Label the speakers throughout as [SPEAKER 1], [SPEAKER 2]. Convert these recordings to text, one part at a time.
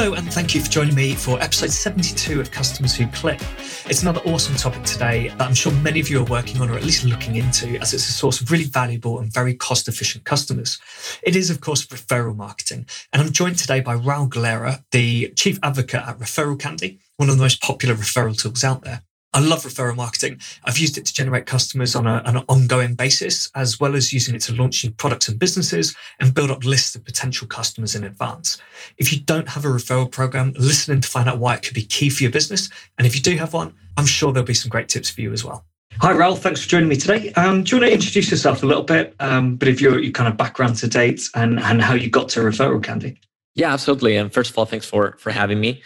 [SPEAKER 1] Hello, and thank you for joining me for episode 72 of Customers Who Click. It's another awesome topic today that I'm sure many of you are working on or at least looking into, as it's a source of really valuable and very cost efficient customers. It is, of course, referral marketing. And I'm joined today by Raul Galera, the chief advocate at Referral Candy, one of the most popular referral tools out there. I love referral marketing. I've used it to generate customers on, a, an ongoing basis, as well as using it to launch new products and businesses and build up lists of potential customers in advance. If you don't have a referral program, listen in to find out why it could be key for your business. And if you do have one, I'm sure there'll be some great tips for you as well. Hi, Raul. Thanks for joining me today. Um, do you want to introduce yourself a little bit, um, bit of your, your kind of background to date and, and how you got to Referral Candy?
[SPEAKER 2] Yeah, absolutely. And first of all, thanks for for having me.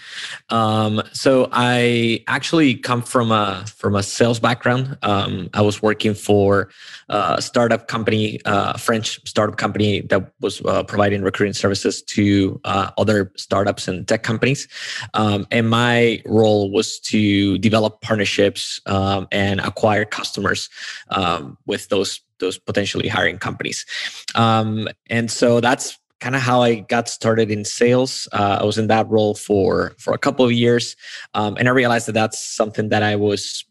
[SPEAKER 2] Um, so I actually come from a from a sales background. Um, I was working for a startup company, a French startup company that was uh, providing recruiting services to uh, other startups and tech companies. Um, and my role was to develop partnerships um, and acquire customers um, with those those potentially hiring companies. Um, and so that's kind of how I got started in sales. Uh, I was in that role for for a couple of years, um, and I realized that that's something that I was.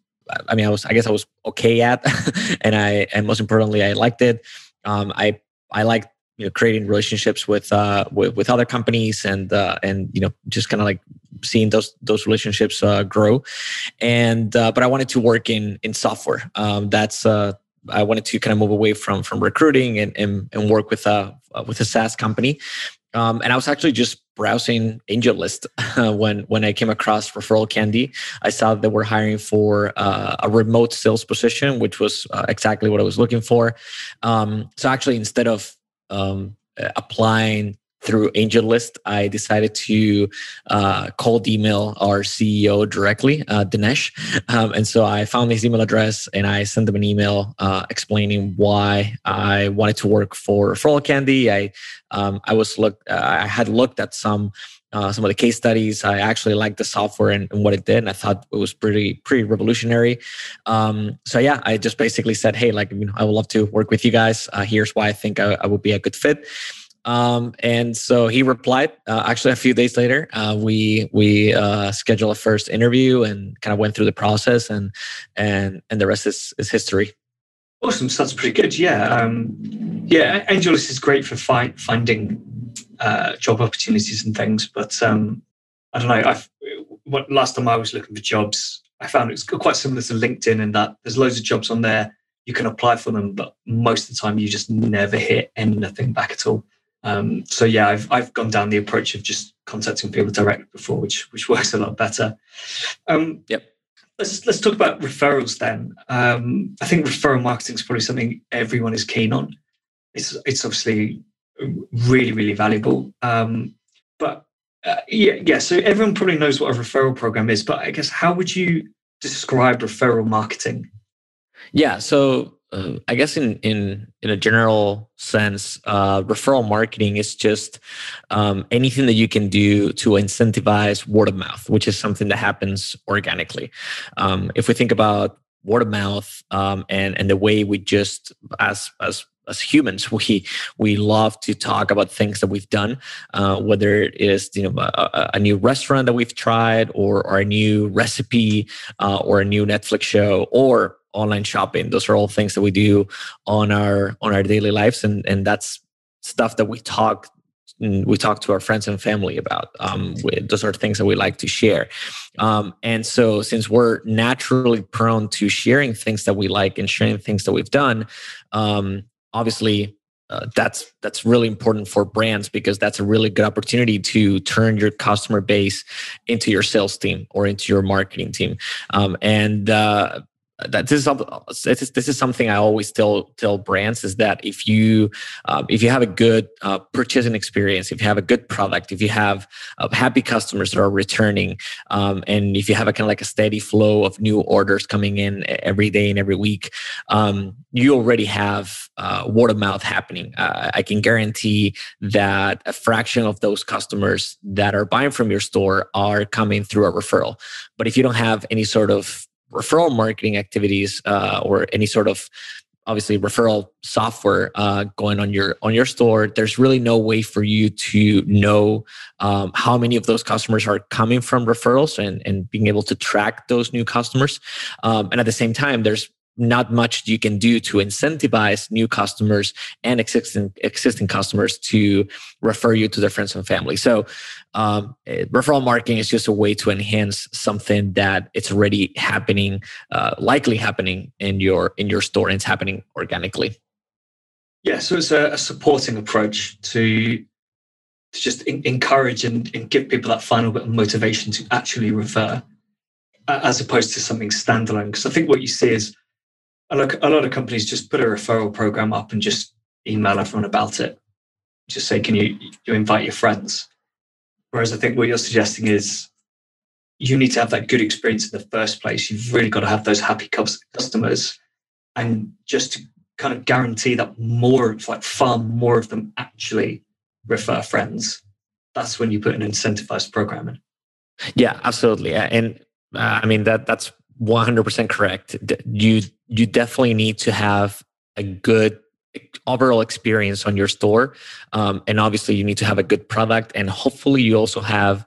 [SPEAKER 2] I mean, I was. I guess I was okay at, and I and most importantly, I liked it. Um, I I liked you know creating relationships with uh, with, with other companies and uh, and you know just kind of like seeing those those relationships uh, grow. And uh, but I wanted to work in in software. Um, that's uh, I wanted to kind of move away from from recruiting and and, and work with a with a SaaS company. Um, and I was actually just browsing AngelList when when I came across Referral Candy. I saw that they were hiring for uh, a remote sales position, which was uh, exactly what I was looking for. Um, so actually, instead of um, applying through AngelList, I decided to uh, cold email our CEO directly, uh, Dinesh. Um, and so I found his email address and I sent them an email uh, explaining why I wanted to work for Referral Candy. I um, I was looked I had looked at some uh, some of the case studies. I actually liked the software and, and, what it did, and I thought it was pretty pretty revolutionary. Um, so yeah, I just basically said, hey, like you know, I would love to work with you guys. Uh, here's why I think I, I would be a good fit. Um, and so he replied. Uh, actually, a few days later, uh, we we uh, scheduled a first interview and kind of went through the process, and and and the rest is is history.
[SPEAKER 1] Awesome, so that's pretty good. Yeah, um, yeah. AngelList is great for fi- finding uh, job opportunities and things, but um, I don't know. I what last time I was looking for jobs, I found it's quite similar to LinkedIn in that there's loads of jobs on there. You can apply for them, but most of the time you just never hear anything back at all. Um, so yeah, I've I've gone down the approach of just contacting people directly before, which which works a lot better. Um,
[SPEAKER 2] yep.
[SPEAKER 1] Let's let's talk about referrals then. Um, I think referral marketing is probably something everyone is keen on. It's it's obviously really really valuable. Um, but uh, yeah, yeah. So everyone probably knows what a referral program is, but I guess how would you describe referral marketing?
[SPEAKER 2] Yeah. So uh, I guess in in in a general sense, uh, referral marketing is just um, anything that you can do to incentivize word of mouth, which is something that happens organically. Um, if we think about word of mouth um, and and the way we just as as as humans we we love to talk about things that we've done uh, whether it is you know a, a, new restaurant that we've tried or, or a new recipe uh, or a new netflix show or online shopping. Those are all things that we do on our on our daily lives and and that's stuff that we talk mm, we talk to our friends and family about um, we, those are things that we like to share. Um, and so since we're naturally prone to sharing things that we like and sharing things that we've done um, obviously uh, that's that's really important for brands because that's a really good opportunity to turn your customer base into your sales team or into your marketing team. Um, and uh, that this is this is, this is something I always tell tell brands is that if you uh, if you have a good uh, purchasing experience, if you have a good product, if you have uh, happy customers that are returning, um, and if you have a kind of like a steady flow of new orders coming in every day and every week, um, you already have uh, word of mouth happening. Uh, I can guarantee that a fraction of those customers that are buying from your store are coming through a referral. But if you don't have any sort of referral marketing activities uh, or any sort of obviously referral software uh, going on your on your store there's really no way for you to know um, how many of those customers are coming from referrals and, and being able to track those new customers. Um, and at the same time there's not much you can do to incentivize new customers and existing existing customers to refer you to their friends and family. So, um, referral marketing is just a way to enhance something that it's already happening, uh, likely happening in your in your store, and it's happening organically.
[SPEAKER 1] Yeah, so it's a, a supporting approach to to just in, encourage and, and give people that final bit of motivation to actually refer, as opposed to something standalone. Because I think what you see is a lot, a lot of companies just put a referral program up and just email everyone about it. Just say, can you you invite your friends? Whereas I think what you're suggesting is you need to have that good experience in the first place. You've really got to have those happy customers, and just to kind of guarantee that more, of like far more of them actually refer friends. That's when you put an incentivized program in.
[SPEAKER 2] Yeah, absolutely, and uh, I mean that that's 100% correct. You you definitely need to have a good overall experience on your store, um, and obviously you need to have a good product, and hopefully you also have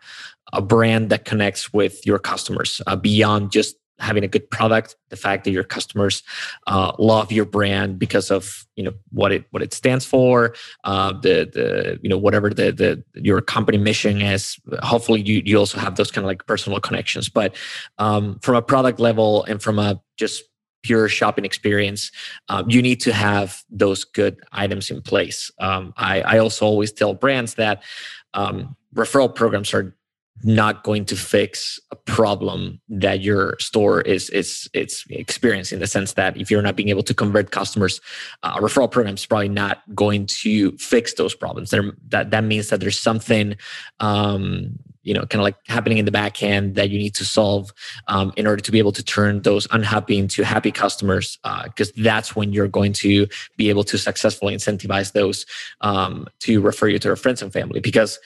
[SPEAKER 2] a brand that connects with your customers uh, beyond just having a good product the fact that your customers uh, love your brand because of you know what it what it stands for uh, the the you know whatever the the your company mission is. Hopefully you you also have those kind of like personal connections. But um, from a product level and from a just pure shopping experience um, you need to have those good items in place. Um, I, I also always tell brands that um, referral programs are not going to fix a problem that your store is is it's experiencing in the sense that if you're not being able to convert customers uh, referral program is probably not going to fix those problems. There that that means that there's something um, you know kind of like happening in the back end that you need to solve um, in order to be able to turn those unhappy into happy customers because uh, that's when you're going to be able to successfully incentivize those um, to refer you to their friends and family. Because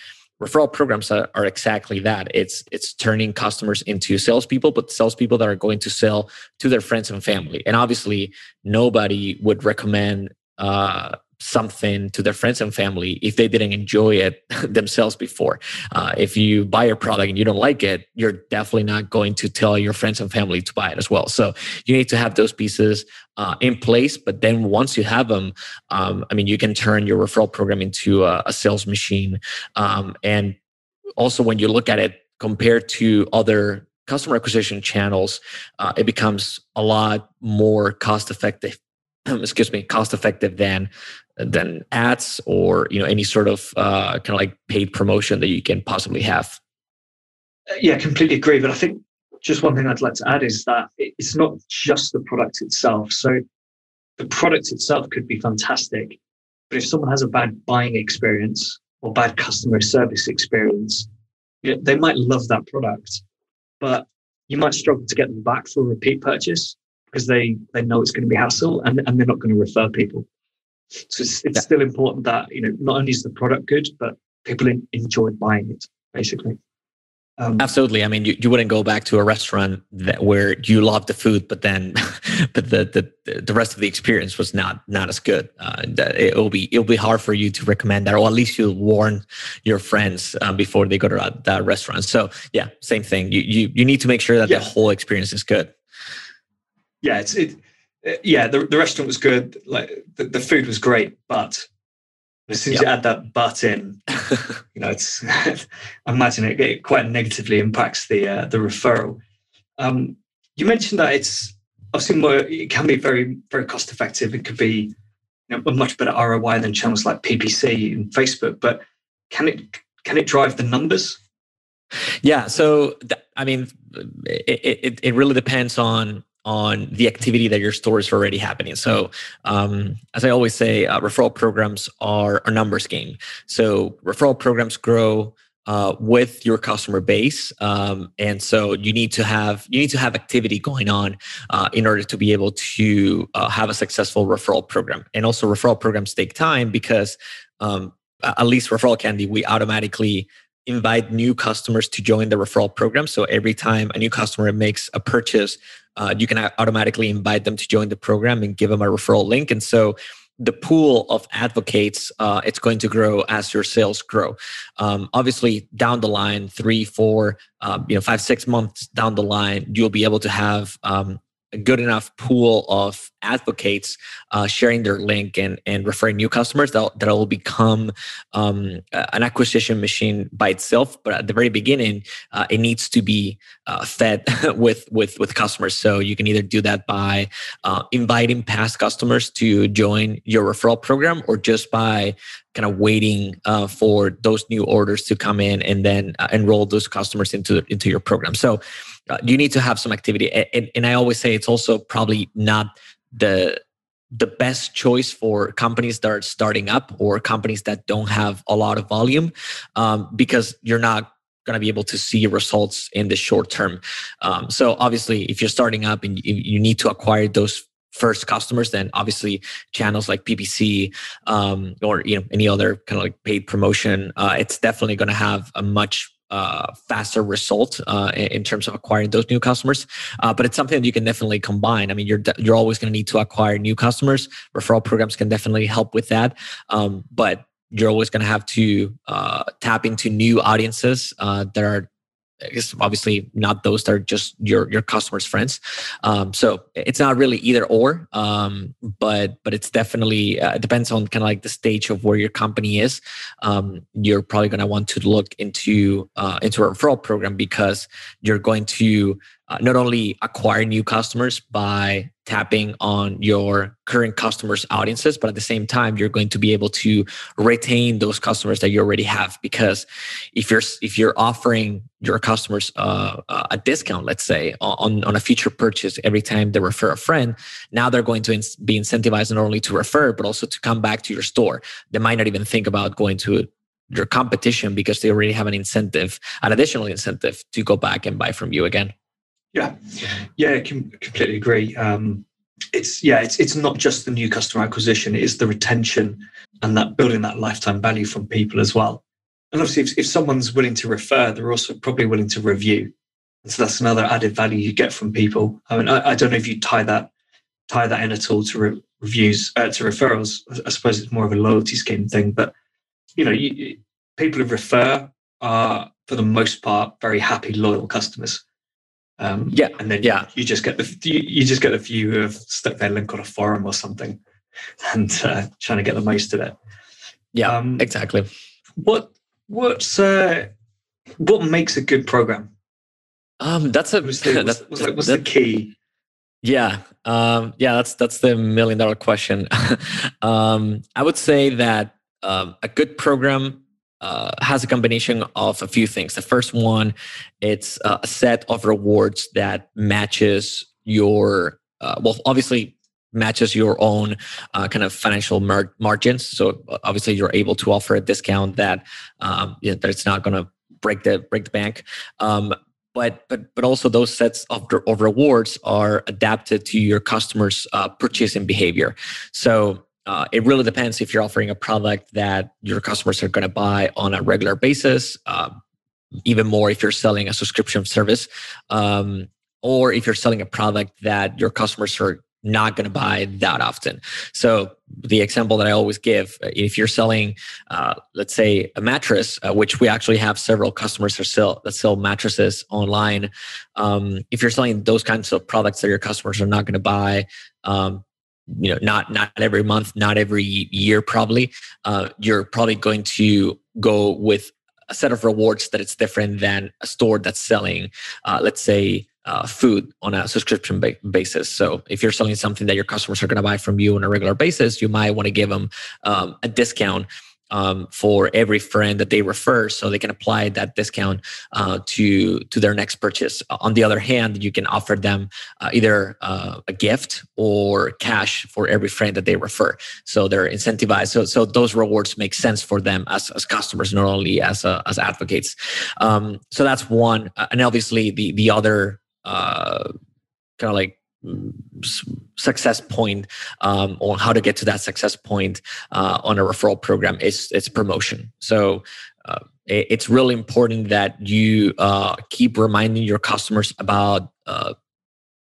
[SPEAKER 2] referral programs are, are, exactly that. It's it's turning customers into salespeople, but salespeople that are going to sell to their friends and family. And obviously, nobody would recommend uh, something to their friends and family if they didn't enjoy it themselves before. Uh, if you buy a product and you don't like it, you're definitely not going to tell your friends and family to buy it as well. So you need to have those pieces uh, in place. But then once you have them, um, I mean, you can turn your referral program into a, a sales machine. Um, and also, when you look at it compared to other customer acquisition channels, uh, it becomes a lot more cost effective excuse me cost effective than than ads or you know any sort of uh, kind of like paid promotion that you can possibly have.
[SPEAKER 1] Uh, yeah completely agree but i think just one thing i'd like to add is that it's not just the product itself. So the product itself could be fantastic but if someone has a bad buying experience or bad customer service experience you know, they might love that product but you might struggle to get them back for a repeat purchase because they they know it's going to be hassle and, and they're not going to refer people so it's, it's yeah. still important that you know not only is the product good, but people in, enjoy buying it. Basically.
[SPEAKER 2] Um, Absolutely. I mean, you, you wouldn't go back to a restaurant that where you love the food, but then, but the, the the rest of the experience was not not as good. Uh, it will be it'll be hard for you to recommend that, or at least you'll warn your friends um, before they go to that, that, restaurant. So yeah, same thing. You you you need to make sure that yeah. the whole experience is good.
[SPEAKER 1] Yeah, it's it uh, yeah, the, the restaurant was good. Like the, the food was great, but as soon as yep. you add that but in, you know, it's I imagine it, it, quite negatively impacts the uh, the referral. Um, you mentioned that it's obviously more. It can be very very cost effective. It could be you know, a much better ROI than channels like PPC and Facebook. But can it can it drive the numbers?
[SPEAKER 2] Yeah. So th- I mean, it, it it really depends on on the activity that your store is already happening. So, um, as I always say, uh, referral programs are a numbers game. So, referral programs grow uh, with your customer base, um, and so you need to have you need to have activity going on uh, in order to be able to uh, have a successful referral program. And also, referral programs take time because um, at least referral candy, we automatically invite new customers to join the referral program. So every time a new customer makes a purchase, uh, you can automatically invite them to join the program and give them a referral link. And so the pool of advocates uh, it's going to grow as your sales grow um, obviously down the line three four um, you know five six months down the line you'll be able to have um, a good enough pool of advocates uh, sharing their link and, and referring new customers that that will become um, an acquisition machine by itself. But at the very beginning, uh, it needs to be uh, fed with with with customers. So you can either do that by uh, inviting past customers to join your referral program, or just by kind of waiting uh, for those new orders to come in and then uh, enroll those customers into into your program. So you need to have some activity. And, and i always say it's also probably not the the best choice for companies that are starting up or companies that don't have a lot of volume um, because you're not going to be able to see results in the short term. Um, so obviously if you're starting up and you, you need to acquire those first customers then obviously channels like ppc um, or you know any other kind of like paid promotion uh, it's definitely going to have a much uh, faster result uh, in terms of acquiring those new customers. Uh, but it's something that you can definitely combine. I mean, you're you're always going to need to acquire new customers. Referral programs can definitely help with that. Um, but you're always going to have to uh, tap into new audiences uh, that are I guess obviously not those that are just your your customers' friends. Um, so it's not really either or, um, but but it's definitely uh, it depends on kind of like the stage of where your company is. Um, you're probably going to want to look into uh, into a referral program because you're going to uh, not only acquire new customers by tapping on your current customers audiences but at the same time you're going to be able to retain those customers that you already have. Because if you're if you're offering your customers uh, a discount let's say on on a future purchase every time they refer a friend now they're going to be incentivized not only to refer but also to come back to your store. They might not even think about going to your competition because they already have an incentive an additional incentive to go back and buy from you again
[SPEAKER 1] yeah, yeah, I completely agree. Um, it's yeah, it's it's not just the new customer acquisition; it is the retention and that building that lifetime value from people as well. And obviously, if, if someone's willing to refer, they're also probably willing to review. And so that's another added value you get from people. I mean, I, I don't know if you tie that tie that in at all to re- reviews uh, to referrals. I suppose it's more of a loyalty scheme thing, but you know, you, people who refer are for the most part very happy, loyal customers. Um, yeah, and then yeah. you, just get the you, you, just get a few who have stuck their link on a forum or something, and uh, trying to get the most of it.
[SPEAKER 2] Yeah, um, exactly.
[SPEAKER 1] What what's uh, what makes a good program?
[SPEAKER 2] Um, that's a
[SPEAKER 1] what's the, what's, what's, what's that, the key?
[SPEAKER 2] Yeah, um, yeah, that's that's the million dollar question. um, I would say that um, a good program uh, has a combination of a few things. The first one, it's a set of rewards that matches your uh, well, obviously matches your own uh, kind of financial mar- margins. So obviously, you're able to offer a discount that um, you know, that it's not going to break the break the bank. Um, but but but also those sets of, of rewards are adapted to your customers' uh, purchasing behavior. So uh, it really depends if you're offering a product that your customers are going to buy on a regular basis, uh, even more if you're selling a subscription service, um, or if you're selling a product that your customers are not going to buy that often. So the example that I always give, uh, if you're selling, uh, let's say a mattress, uh, which we actually have several customers that sell that sell mattresses online. Um, if you're selling those kinds of products that your customers are not going to buy, um, you know not not every month not every year probably uh, you're probably going to go with a set of rewards that it's different than a store that's selling uh, let's say uh, food on a subscription ba- basis. So if you're selling something that your customers are going to buy from you on a regular basis you might want to give them um, a discount um, for every friend that they refer, so they can apply that discount uh, to to their next purchase. On the other hand, you can offer them uh, either uh, a gift or cash for every friend that they refer. So they're incentivized. So so those rewards make sense for them as as customers, not only as uh, as advocates. Um, so that's one, and obviously the the other uh, kind of like success point um, on how to get to that success point uh, on a referral program is it's promotion so uh, it's really important that you uh, keep reminding your customers about uh,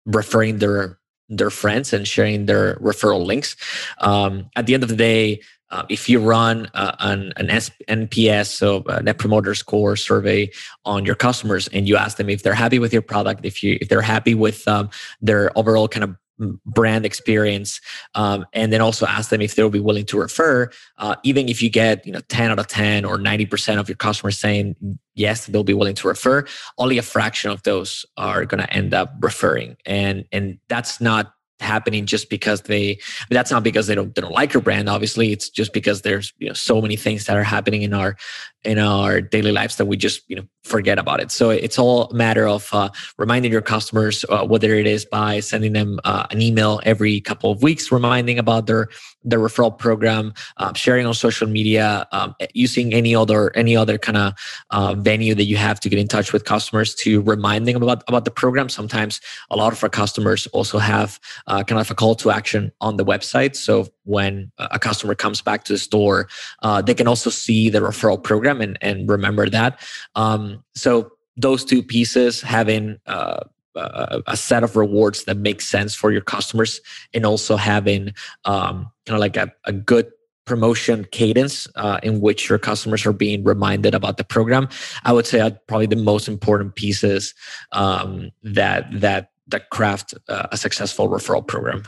[SPEAKER 2] referring their their friends and sharing their referral links. Um, at the end of the day, uh, if you run uh, an, an NPS, so Net Promoter Score survey on your customers, and you ask them if they're happy with your product, if you if they're happy with um, their overall kind of brand experience um, and then also ask them if they'll be willing to refer uh, even if you get you know 10 out of 10 or 90% of your customers saying yes they'll be willing to refer only a fraction of those are going to end up referring. And and that's not happening just because they that's not because they don't they don't like your brand obviously. It's just because there's you know so many things that are happening in our in our daily lives that we just you know forget about it. So it's all a matter of uh, reminding your customers uh, whether it is by sending them uh, an email every couple of weeks reminding about their their referral program um, sharing on social media um, using any other any other kind of uh, venue that you have to get in touch with customers to remind them about about the program. Sometimes a lot of our customers also have uh, kind of a call to action on the website so when a customer comes back to the store uh, they can also see the referral program and, and remember that. Um, so those two pieces, having uh, a, set of rewards that make sense for your customers, and also having um, kind of like a, a good promotion cadence uh, in which your customers are being reminded about the program i would say are probably the most important pieces um, that that that craft uh, a successful referral program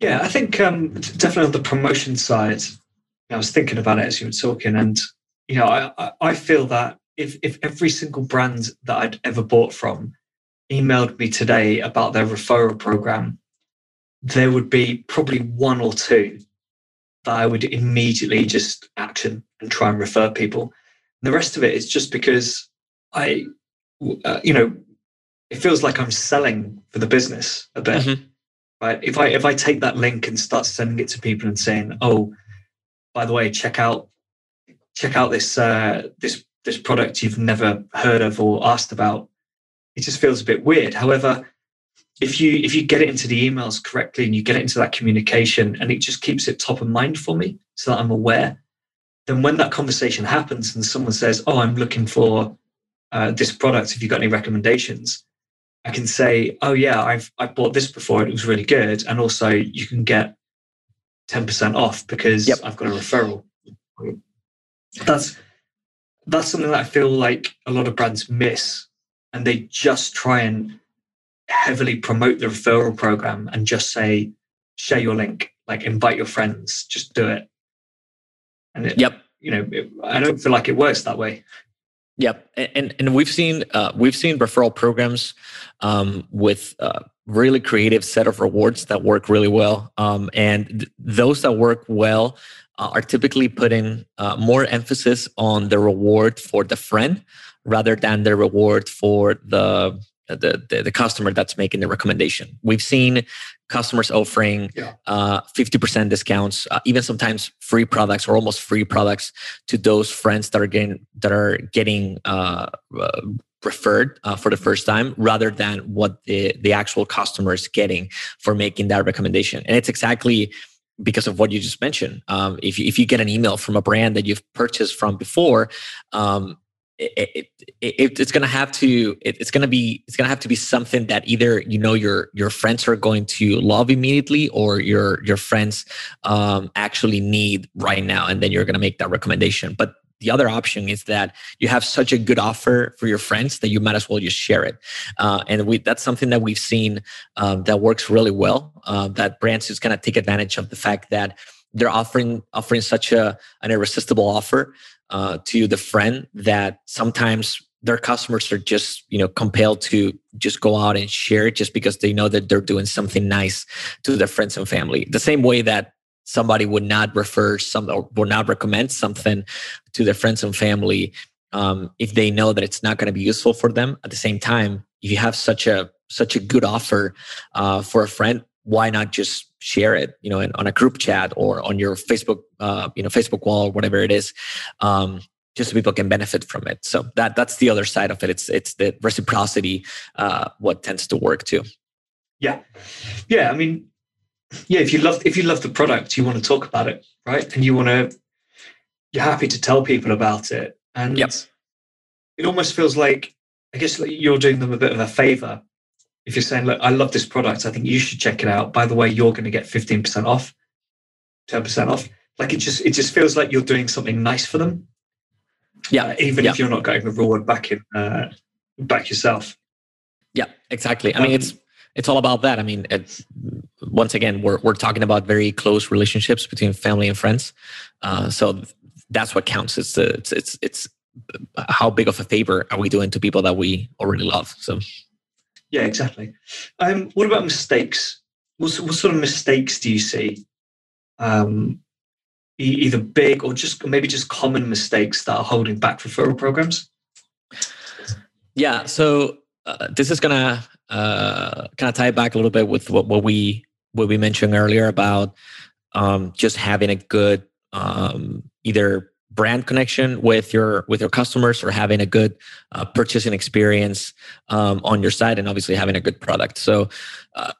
[SPEAKER 1] yeah i think um, definitely on the promotion side i was thinking about it as you were talking and you know, I, I feel that if, if every single brand that I'd ever bought from emailed me today about their referral program, there would be probably one or two that I would immediately just action and try and refer people. And the rest of it is just because I, uh, you know, it feels like I'm selling for the business a bit. Mm-hmm. Right? If I if I take that link and start sending it to people and saying, "Oh, by the way, check out check out this uh, this this product you've never heard of or asked about, it just feels a bit weird. However, if you if you get it into the emails correctly and you get it into that communication and it just keeps it top of mind for me so that I'm aware, then when that conversation happens and someone says, "Oh, I'm looking for uh, this product. Have you got any recommendations?" I can say, "Oh yeah, I've I bought this before. It was really good, and also you can get ten percent off because yep. I've got a referral." that's that's something that I feel like a lot of brands miss, and they just try and heavily promote the referral program and just say, share your link, like invite your friends, just do it. And it,
[SPEAKER 2] yep,
[SPEAKER 1] you know, it, I don't feel like it works that way.
[SPEAKER 2] Yep, and and we've seen uh, we've seen referral programs um, with uh, really creative set of rewards that work really well, um, and th- those that work well uh, are typically putting uh, more emphasis on the reward for the friend rather than the reward for the the, the, the customer that's making the recommendation. We've seen customers offering yeah. uh, 50% discounts, uh, even sometimes free products or almost free products to those friends that are getting that are getting uh, uh referred uh, for the first time, rather than what the the actual customer is getting for making that recommendation. And it's exactly because of what you just mentioned. Um, if you, if you get an email from a brand that you've purchased from before, um, it, it, it, it's going to have to it's going to be it's going to have to be something that either you know your your friends are going to love immediately or your your friends um, actually need right now and then you're going to make that recommendation but the other option is that you have such a good offer for your friends that you might as well just share it. Uh, and we, that's something that we've seen um, that works really well. Uh, that brands just going to take advantage of the fact that they're offering offering such a an irresistible offer uh, to the friend that sometimes their customers are just you know compelled to just go out and share it just because they know that they're doing something nice to their friends and family. The same way that somebody would not refer some or would not recommend something to their friends and family um, if they know that it's not going to be useful for them at the same time if you have such a such a good offer uh, for a friend why not just share it you know in, on a group chat or on your facebook uh, you know facebook wall or whatever it is um, just so people can benefit from it so that that's the other side of it it's it's the reciprocity uh, what tends to work too
[SPEAKER 1] yeah yeah i mean yeah, if you love if you love the product, you want to talk about it, right? And you want to you're happy to tell people about it. And
[SPEAKER 2] yep.
[SPEAKER 1] it almost feels like I guess like you're doing them a bit of a favor if you're saying, look, I love this product, I think you should check it out. By the way, you're going to get 15% off, 10% off. Like it just it just feels like you're doing something nice for them.
[SPEAKER 2] Yeah.
[SPEAKER 1] Uh, even
[SPEAKER 2] yeah.
[SPEAKER 1] if you're not getting the reward back in uh, back yourself.
[SPEAKER 2] Yeah, exactly. I mean, it's um, it's all about that. I mean, once again, we're we're talking about very close relationships between family and friends. Uh, so that's what counts. It's, the, it's it's it's how big of a favor are we doing to people that we already love? So,
[SPEAKER 1] yeah, exactly. Um, what about mistakes? What, what sort of mistakes do you see? Um, either big or just maybe just common mistakes that are holding back referral programs?
[SPEAKER 2] Yeah, so uh, this is gonna uh, kind of tie back a little bit with what, what we what we mentioned earlier about um, just having a good um, either brand connection with your with your customers or having a good uh, purchasing experience um, on your site and obviously having a good product. So uh,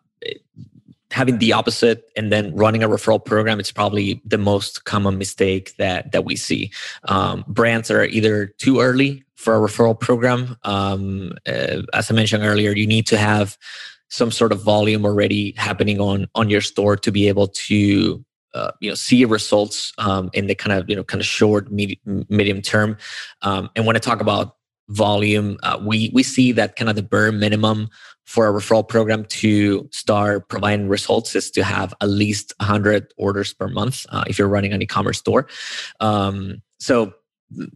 [SPEAKER 2] having the opposite and then running a referral program it's probably the most common mistake that that we see. Um, brands are either too early for a referral program. Um, uh, as i mentioned earlier you need to have some sort of volume already happening on on your store to be able to uh, you know see results um, in the kind of you know kind of short medium, medium term. Um, and when i talk about volume uh, we we see that kind of the bare minimum for a referral program to start providing results is to have at least 100 orders per month uh, if you're running an e-commerce store. Um, so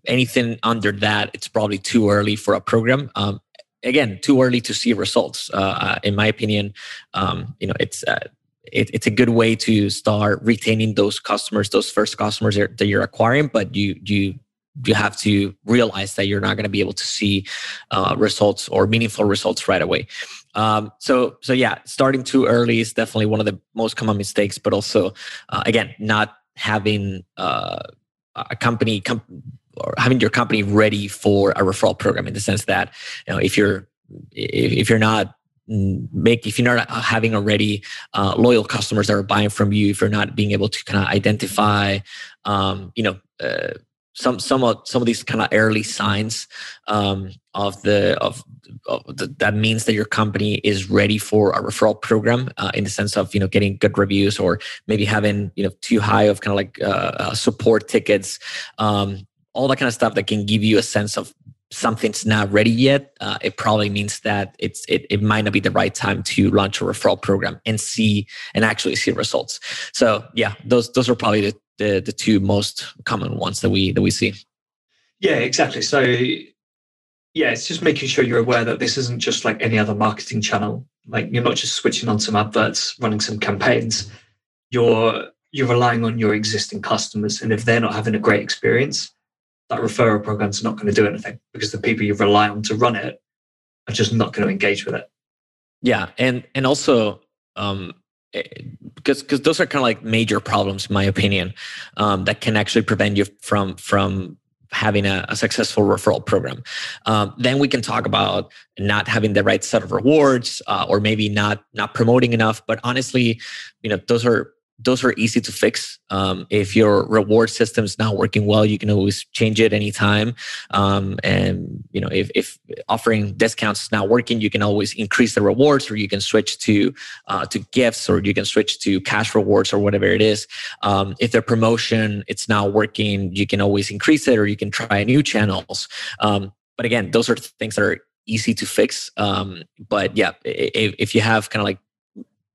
[SPEAKER 2] anything under that it's probably too early for a program. Um, again too early to see results. Uh, uh in my opinion um, you know it's uh, it, it's a good way to start retaining those customers, those first customers that you're acquiring. But you you you have to realize that you're not going to be able to see uh, results or meaningful results right away. Um, so so yeah, starting too early is definitely one of the most common mistakes. But also, uh, again, not having uh, a company com- or having your company ready for a referral program in the sense that you know if you're if, if you're not make if you're not having already uh, loyal customers that are buying from you if you're not being able to kind of identify um, you know uh, some some of some of these kind of early signs um, of the of, of the, that means that your company is ready for a referral program uh, in the sense of you know getting good reviews or maybe having you know too high of kind of like uh, uh support tickets um, all that kind of stuff that can give you a sense of something's not ready yet, uh, it probably means that it's it, it might not be the right time to launch a referral program and see and actually see results. So yeah, those those are probably the, the, the two most common ones that we that we see.
[SPEAKER 1] Yeah, exactly. So yeah, it's just making sure you're aware that this isn't just like any other marketing channel. Like you're not just switching on some adverts, running some campaigns. You're you're relying on your existing customers, and if they're not having a great experience, that referral program's not going to do anything because the people you rely on to run it are just not going to engage with it.
[SPEAKER 2] Yeah, and and also um, because eh, because those are kind of like major problems, in my opinion, um, that can actually prevent you from from having a, a successful referral program. Um, then we can talk about not having the right set of rewards, uh, or maybe not not promoting enough. But honestly, you know, those are those are easy to fix. Um, if your reward system is not working well, you can always change it anytime. Um, and you know, if, if offering discounts is not working, you can always increase the rewards, or you can switch to uh, to gifts, or you can switch to cash rewards, or whatever it is. Um, if the promotion it's not working, you can always increase it, or you can try new channels. Um, but again, those are things that are easy to fix. Um, but yeah, if, if you have kind of like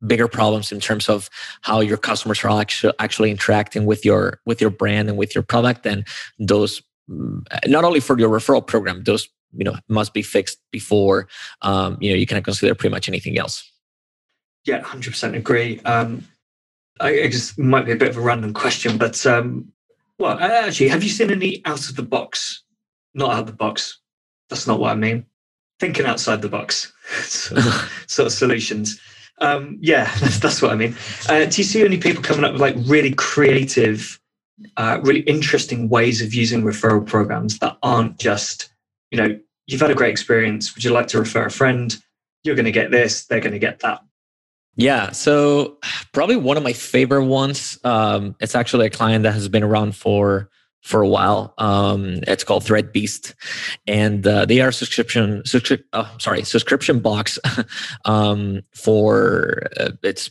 [SPEAKER 2] bigger problems in terms of how your customers are actually actually interacting with your with your brand and with your product and those mm, not only for your referral program those you know must be fixed before um, you know you can consider pretty much anything else.
[SPEAKER 1] Yeah 100% agree. Um, I, it just might be a bit of a random question but um, well actually have you seen any out of the box not out of the box that's not what i mean thinking outside the box sort of solutions um, yeah, that's, that's what I mean. Uh, do you see any people coming up with like really creative, uh, really interesting ways of using referral programs that aren't just, you know, you've had a great experience. Would you like to refer a friend? You're going to get this. They're going to get that.
[SPEAKER 2] Yeah. So probably one of my favorite ones. Um, it's actually a client that has been around for for a while. Um, it's called Thread Beast, and uh, they are subscription. Subscri- oh, sorry, subscription box um, for uh, it's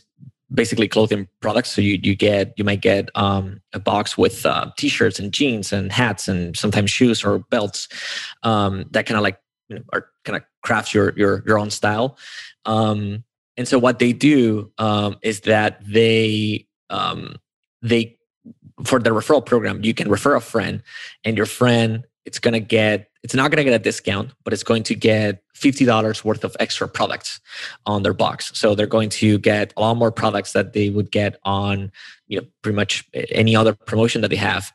[SPEAKER 2] basically clothing products. So you you get you might get um, a box with uh, t-shirts and jeans and hats and sometimes shoes or belts um, that kind of like you know, are kind of craft your your your own style. Um, and so what they do um, is that they um, they for the referral program you can refer a friend and your friend it's to get it's not to get a discount but it's going to get $50 worth of extra products on their box. So they're going to get a lot more products that they would get on you know pretty much any other promotion that they have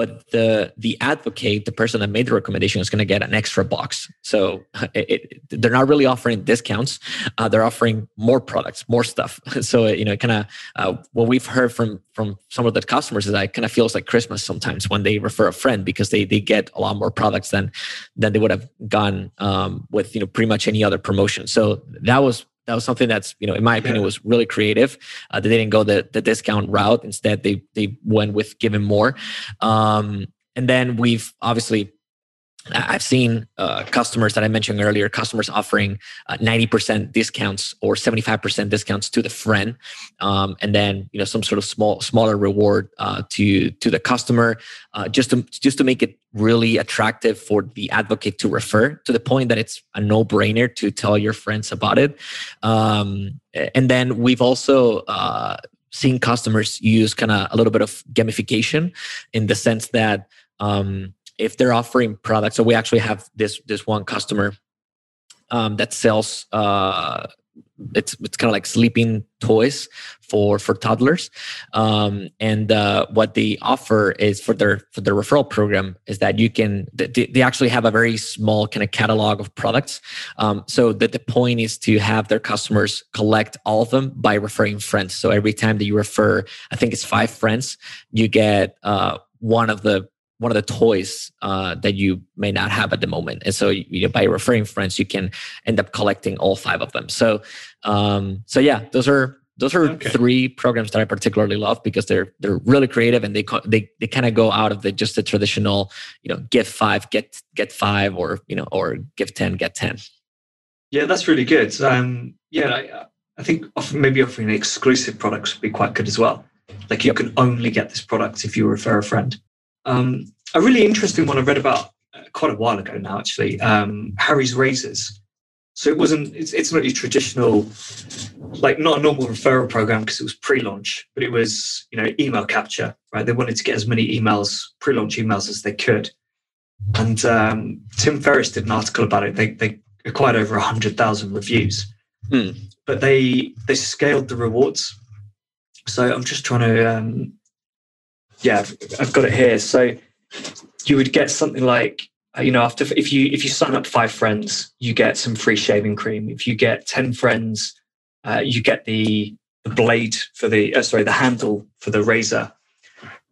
[SPEAKER 2] but the the advocate the person that made the recommendation is going to get an extra box. So it, it, they're not really offering discounts uh, they're offering more products more stuff. So you know kind of uh, what we've heard from from some of the customers is that it kind of feels like christmas sometimes when they refer a friend because they they get a lot more products than than they would have gone um, with you know pretty much any other promotion. So that was that was something that's you know in my opinion was really creative uh, they didn't go the, the discount route. Instead they they went with giving more. Um, and then we've obviously I've seen uh, customers that I mentioned earlier, customers offering uh, 90% discounts or 75% discounts to the friend, um, and then you know some sort of small smaller reward uh, to to the customer, uh, just to just to make it really attractive for the advocate to refer to the point that it's a no brainer to tell your friends about it. Um, and then we've also uh, seen customers use kind of a little bit of gamification in the sense that. Um, if they're offering products, so we actually have this this one customer um, that sells uh, it's it's kind of like sleeping toys for for toddlers. Um, and uh, what they offer is for their for their referral program is that you can they, they actually have a very small kind of catalog of products. Um, so that the point is to have their customers collect all of them by referring friends. So every time that you refer i think it's five friends you get uh, one of the one of the toys uh, that you may not have at the moment. And so you know, by referring friends, you can end up collecting all five of them. So um, so yeah, those are those are okay. three programs that I particularly love because they're they're really creative and they they they kind of go out of the just the traditional you know give five get get five or you know or give ten get ten.
[SPEAKER 1] Yeah, that's really good. Um, yeah, I, I think often maybe offering exclusive products would be quite good as well. Like you yep. can only get this product if you refer a friend. Um, a really interesting one I read about uh, quite a while ago now, actually. Um, Harry's razors. So it wasn't. It's, it's not your traditional, like not a normal referral program because it was pre-launch, but it was you know email capture. Right, they wanted to get as many emails, pre-launch emails as they could. And um, Tim Ferriss did an article about it. They they acquired over hundred thousand reviews, hmm. but they they scaled the rewards. So I'm just trying to um, yeah, I've, I've got it here. So you would get something like uh, you know after if you if you sign up five friends you get some free shaving cream. If you get 10 friends uh, you get the the blade for the uh, sorry the handle for the razor.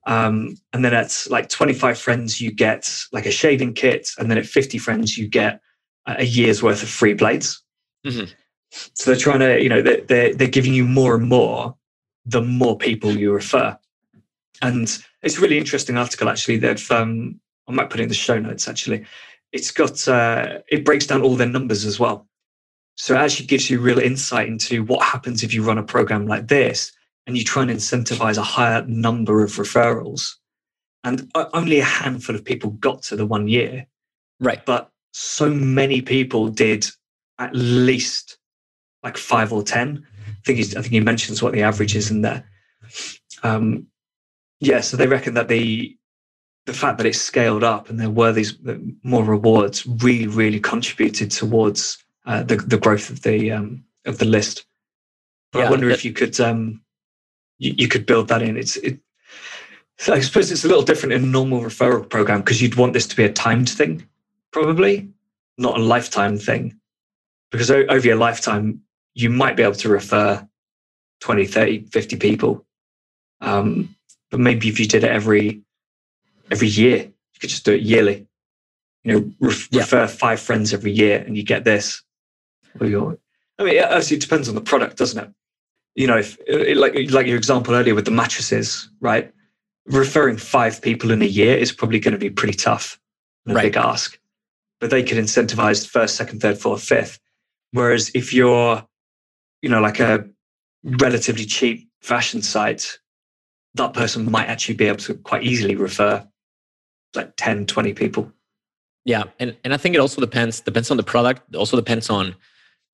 [SPEAKER 1] Um, and then at like 25 friends you get like a shaving kit. And then at 50 friends you get a year's worth of free blades. Mm-hmm. so they're trying to you know they're, they're, they're giving you more and more the more people you refer and it's a really interesting article, actually. They've, um, I might put it in the show notes, actually. It's got, uh, it breaks down all their numbers as well. So it actually gives you real insight into what happens if you run a program like this and you try and incentivize a higher number of referrals. And only a handful of people got to the one year.
[SPEAKER 2] Right.
[SPEAKER 1] But so many people did at least like five or 10. I think, I think he mentions what the average is in there. Um, yeah, so they reckon that the the fact that it's scaled up and there were these more rewards really, really contributed towards uh, the the growth of the um, of the list. But yeah, I wonder if you could um, you, you, could build that in. It's it. So I suppose it's a little different in a normal referral program because you'd want this to be a timed thing, probably not a lifetime thing, because over your lifetime you might be able to refer 20, 30, 50 people. Um, but maybe if you did it every every year, you could just do it yearly. You know, yeah. refer five friends every year, and you get this. I mean, actually, it depends on the product, doesn't it? You know, if like like your example earlier with the mattresses, right? referring five people in a year is probably going to be pretty tough and a
[SPEAKER 2] Right.
[SPEAKER 1] big ask. But they could incentivize first, second, third, fourth, fifth. Whereas if you're, you know, like a relatively cheap fashion site, that person might actually be able to quite easily refer like 10, 20 people.
[SPEAKER 2] Yeah, and and I think it also depends depends on the product. It also depends on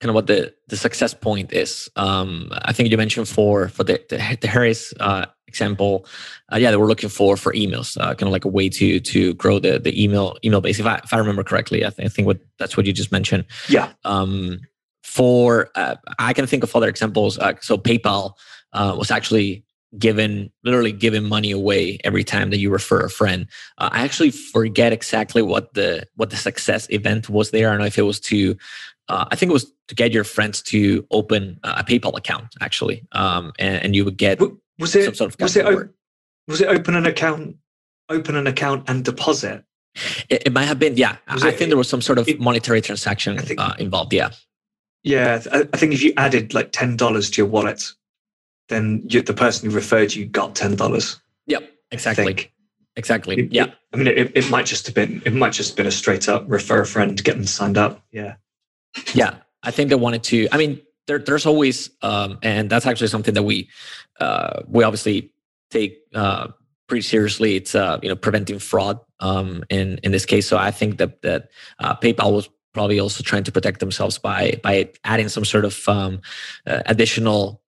[SPEAKER 2] kind of what the the success point is. Um, I think you mentioned for for the the, the Harry's uh, example, uh, yeah, they were looking for for emails, uh, kind of like a way to to grow the the email email base. If I if I remember correctly, I, th- I think what that's what you just mentioned.
[SPEAKER 1] Yeah.
[SPEAKER 2] Um, for uh, I can think of other examples. Uh, so PayPal uh, was actually given literally given money away every time that you refer a friend. Uh, I actually forget exactly what the what the success event was there. I don't know if it was to uh, I think it was to get your friends to open a PayPal account actually, um, and, and you would get
[SPEAKER 1] Was it,
[SPEAKER 2] some sort of
[SPEAKER 1] was it,
[SPEAKER 2] custom
[SPEAKER 1] o-
[SPEAKER 2] reward.
[SPEAKER 1] was it open an account, open an account and deposit?
[SPEAKER 2] It, it might have been yeah.
[SPEAKER 1] Was
[SPEAKER 2] I
[SPEAKER 1] it-
[SPEAKER 2] think there was some sort of
[SPEAKER 1] it-
[SPEAKER 2] monetary transaction
[SPEAKER 1] think-
[SPEAKER 2] uh, involved. Yeah,
[SPEAKER 1] Yeah, I, I think if you added like ten dollars to your wallet, then you, the person who referred you got ten dollars.
[SPEAKER 2] yep, exactly, exactly. Yeah.
[SPEAKER 1] I mean, it, it might just have been it might just have been a straight up refer a friend, get them signed up. Yeah,
[SPEAKER 2] yeah i think they wanted to i mean there, there's always um, and that's actually something that we uh, we obviously take uh, pretty seriously it's uh, you know preventing fraud um, in in this case so i think that that uh, paypal was probably also trying to protect themselves by by adding some sort of um, uh, additional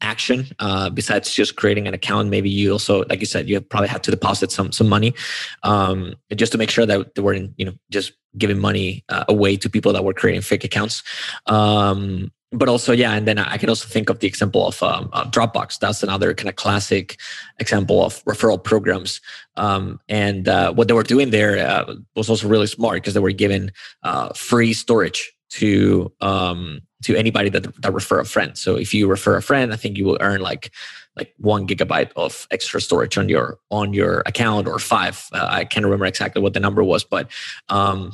[SPEAKER 2] action uh, besides just creating an account maybe you also like you said you probably had to deposit some some money um, just to make sure that they weren't you know just giving money uh, away to people that were creating fake accounts. Um, but also yeah and then i can also think of the example of um, uh, dropbox. That's another kind of classic example of referral programs. Um, and uh, what they were doing there uh, was also really smart because they were giving uh, free storage to um, to anybody that that refer a friend. So if you refer a friend, I think you will earn like like one gigabyte of extra storage on your on your account or five. Uh, I can't remember exactly what the number was, but um,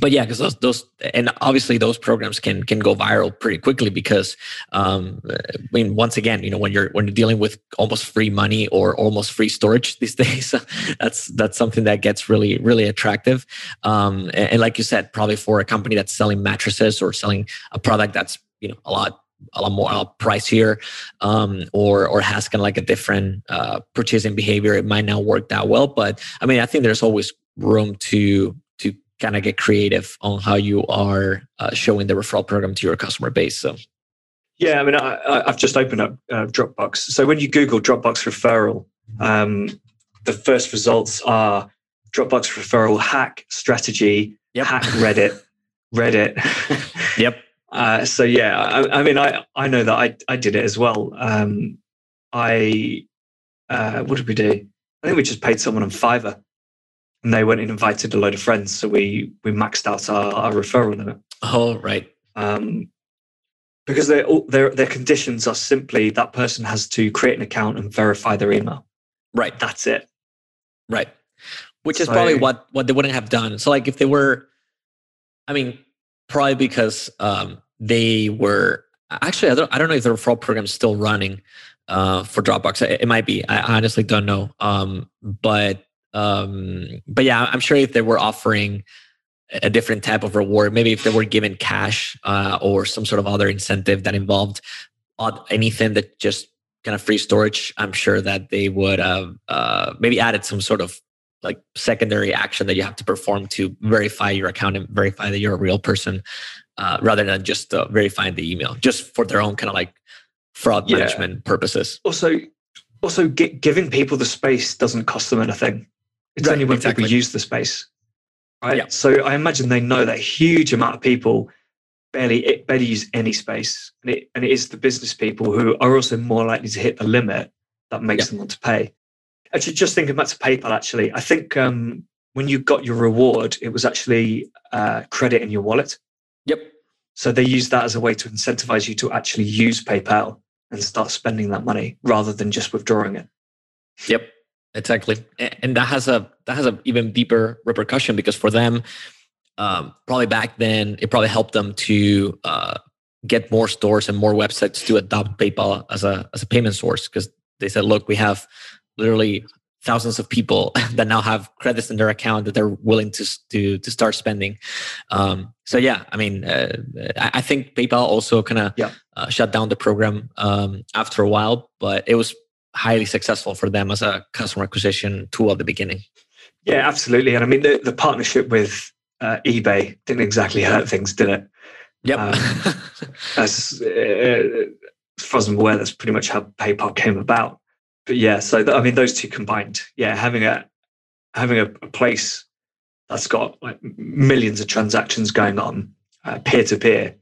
[SPEAKER 2] but yeah, because those those and obviously those programs can can go viral pretty quickly because um, I mean once again you know when you're when you're dealing with almost free money or almost free storage these days that's that's something that gets really really attractive. Um, and, and like you said probably for a company that's selling mattresses or selling a product that's you know a lot a lot more pricier um, or or has kind of like a different uh, purchasing behavior it might not work that well. But i mean i think there's always room to kind of get creative on how you are uh, showing the referral program to your customer base. So
[SPEAKER 1] yeah. I mean, I, I've just opened up uh, Dropbox. So when you Google Dropbox referral, um, the first results are Dropbox referral hack strategy,
[SPEAKER 2] Yep.
[SPEAKER 1] hack Reddit, Reddit.
[SPEAKER 2] Yep.
[SPEAKER 1] Uh, so yeah, I, I mean, I I know that I I did it as well. Um, I uh, what did we do? I think we just paid someone on Fiverr, and they went and invited a load of friends. So we we maxed out our, our referral limit.
[SPEAKER 2] Oh right.
[SPEAKER 1] Um, because their their their conditions are simply that person has to create an account and verify their email.
[SPEAKER 2] right.
[SPEAKER 1] That's it.
[SPEAKER 2] right. Which is
[SPEAKER 1] So-
[SPEAKER 2] probably what what they wouldn't have done. So like if they were i mean probably because um they were actually i don't, I don't know if the referral program is still running uh for dropbox. It, it might be. I honestly don't know. Um but um but yeah i'm sure if they were offering a different type of reward maybe if they were given cash uh, or some sort of other incentive that involved anything that just kind of free storage i'm sure that they would have uh, maybe added some sort of like secondary action that you have to perform to verify your account and verify that you're a real person uh, rather than just uh, verifying the email just for their own kind of like fraud
[SPEAKER 1] Yeah.
[SPEAKER 2] management purposes
[SPEAKER 1] Also, also gi- giving people the space doesn't cost them anything. It's
[SPEAKER 2] Right,
[SPEAKER 1] only when
[SPEAKER 2] exactly.
[SPEAKER 1] people use the space, right?
[SPEAKER 2] Yeah.
[SPEAKER 1] So I imagine they know that a huge amount of people barely it barely use any space, and it and it is the business people who are also more likely to hit the limit that makes
[SPEAKER 2] Yeah.
[SPEAKER 1] them want to pay. Actually, just thinking back to PayPal, actually, I think um, when you got your reward, it was actually uh, credit in your wallet.
[SPEAKER 2] yep
[SPEAKER 1] So they use that as a way to incentivize you to actually use PayPal and start spending that money rather than just withdrawing it.
[SPEAKER 2] Yep, exactly, and that has a that has a even deeper repercussion because for them, um, probably back then, it probably helped them to uh, get more stores and more websites to adopt PayPal as a as a payment source because they said, look, we have literally thousands of people that now have credits in their account that they're willing to to to start spending. Um, so yeah, I mean, uh, I, think PayPal also kind of yeah. uh, shut down the program um, after a while, but it was highly successful for them as a customer acquisition tool at the beginning.
[SPEAKER 1] Yeah, absolutely. And I mean, the, the partnership with uh, eBay didn't exactly hurt things, did it?
[SPEAKER 2] Yep. Um,
[SPEAKER 1] as, uh, as far as I'm aware, that's pretty much how PayPal came about but yeah, so th- I mean, those two combined, yeah, having a having a, a place that's got like millions of transactions going on peer to peer,